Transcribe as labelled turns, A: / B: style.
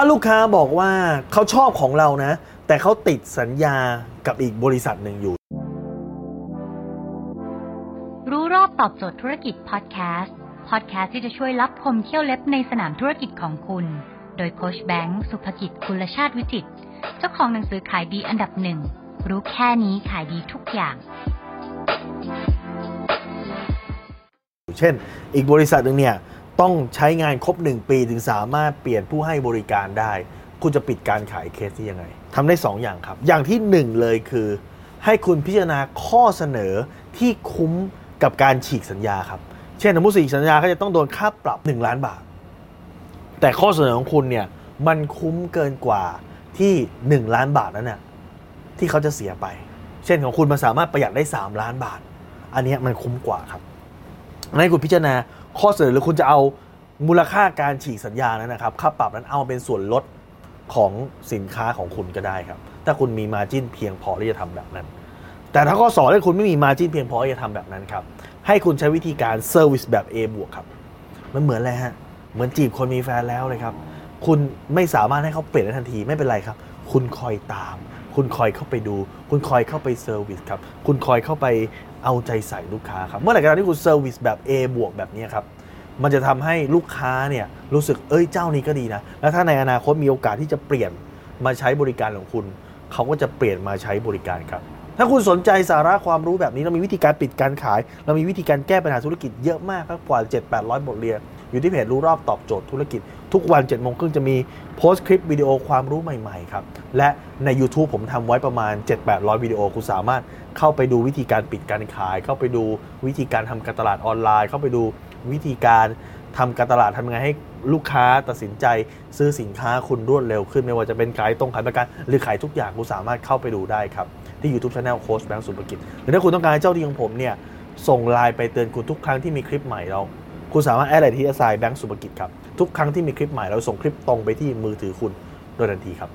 A: าลูกค้าบอกว่าเขาชอบของเรานะ แต่เขาติดสัญญากับอีกบริษัทหนึ่งอยู่
B: รู้รอบตอบโจทย์ธุรกิจพอดแคสต์พอดแคสต์ที่จะช่วยรับพมเที่ยวเล็บในสนามธุรกิจของคุณ โดยโคชแบงค์สุภกิจคุลชาติวิจิตรเจ้าของหนังสือขายดีอันดับหนึ่งรู้แค่นี้ขายดีทุกอย่าง
A: เช่น อีกบริษัทหนึ่งเนี่ย ต้องใช้งานครบ 1 ปีถึงสามารถเปลี่ยนผู้ให้บริการได้ คุณจะปิดการขายเคสที่ยังไงทำได้ 2 อย่างครับ อย่างที่ 1 เลยคือ ให้คุณพิจารณาข้อเสนอที่คุ้มกับการฉีกสัญญาครับ เช่นสมมติฉีกสัญญาเขาจะต้องโดนค่าปรับ 1 ล้านบาท แต่ข้อเสนอของคุณเนี่ยมันคุ้มเกินกว่าที่ 1 ล้านบาทนั้นน่ะที่เขาจะเสียไป เช่นของคุณมันสามารถประหยัดได้ 3 ล้านบาท อันนี้มันคุ้มกว่าครับให้คุณพิจารณา ข้อเสนอหรือคุณจะเอามูลค่าการฉีกสัญญานั้นนะครับค่าปรับนั้นเอามาเป็นส่วนลดของสินค้าของคุณก็ได้ครับ ถ้าคุณมี margin เพียงพอที่จะทำแบบนั้น แต่ถ้าข้อสองถ้าคุณไม่มี margin เพียงพอที่จะทำแบบนั้นครับ ให้คุณใช้วิธีการ service แบบ A บวกครับ มันเหมือนอะไรฮะ เหมือนจีบคนมีแฟนแล้วเลยครับ คุณไม่สามารถให้เขาเปลี่ยนได้ทันทีไม่เป็นไรครับ คุณคอยตาม คุณคอยเข้าไปดู คุณคอยเข้าไป service ครับ คุณคอยเข้าไปเอาใจใส่ลูกค้าครับ เมื่อไหร่ก็ตามที่คุณ service แบบ A บวกแบบนี้ครับ มันจะทำให้ลูกค้าเนี่ยรู้สึก เอ้ย เจ้านี้ก็ดีนะ แล้วถ้าในอนาคตมีโอกาสที่จะเปลี่ยนมาใช้บริการของคุณ เขาก็จะเปลี่ยนมาใช้บริการครับ ถ้าคุณสนใจสาระความรู้แบบนี้ เรามีวิธีการปิดการขาย เรามีวิธีการแก้ปัญหาธุรกิจเยอะมากครับ กว่า 7-800 บทเรียน อยู่ที่เพจรู้รอบตอบโจทย์ธุรกิจ ทุกวัน7จ็ดโมงครึ่งจะมีโพสต์คลิปวิดีโอความรู้ใหม่ๆครับ และใน YouTube ผมทำไว้ประมาณ 7-800 วิดีโอ คุณสามารถเข้าไปดูวิธีการปิดการขาย เข้าไปดูวิธีการทำการตลาดออนไลน์ เข้าไปดูวิธีการทำการตลาดทำยังไงให้ลูกค้าตัดสินใจซื้อสินค้าคุณรวดเร็วขึ้น ไม่ว่าจะเป็นขายตรงขายประกัน หรือขายทุกอย่างคุณสามารถเข้าไปดูได้ครับ ที่ YouTube Channel โค้ชแบงค์สุภกิจหรือถ้าคุณต้องการให้เจ้าที่ของผมเนี่ยส่งไลน์ไปเตือนคุณทุกครั้งที่มีคลิปใหม่เรา คุณสามารถแอดไลน์ที่ s อ i แบงก์สุภกิจครับ ทุกครั้งที่มีคลิปใหม่เราส่งคลิปตรงไปที่มือถือคุณโดยทันทีครับ